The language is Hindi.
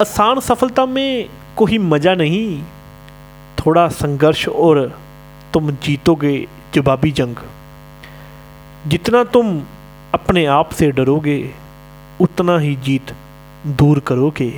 आसान सफलता में कोई मज़ा नहीं, थोड़ा संघर्ष और तुम जीतोगे जवाबी जंग। जितना तुम अपने आप से डरोगे, उतना ही जीत दूर करोगे।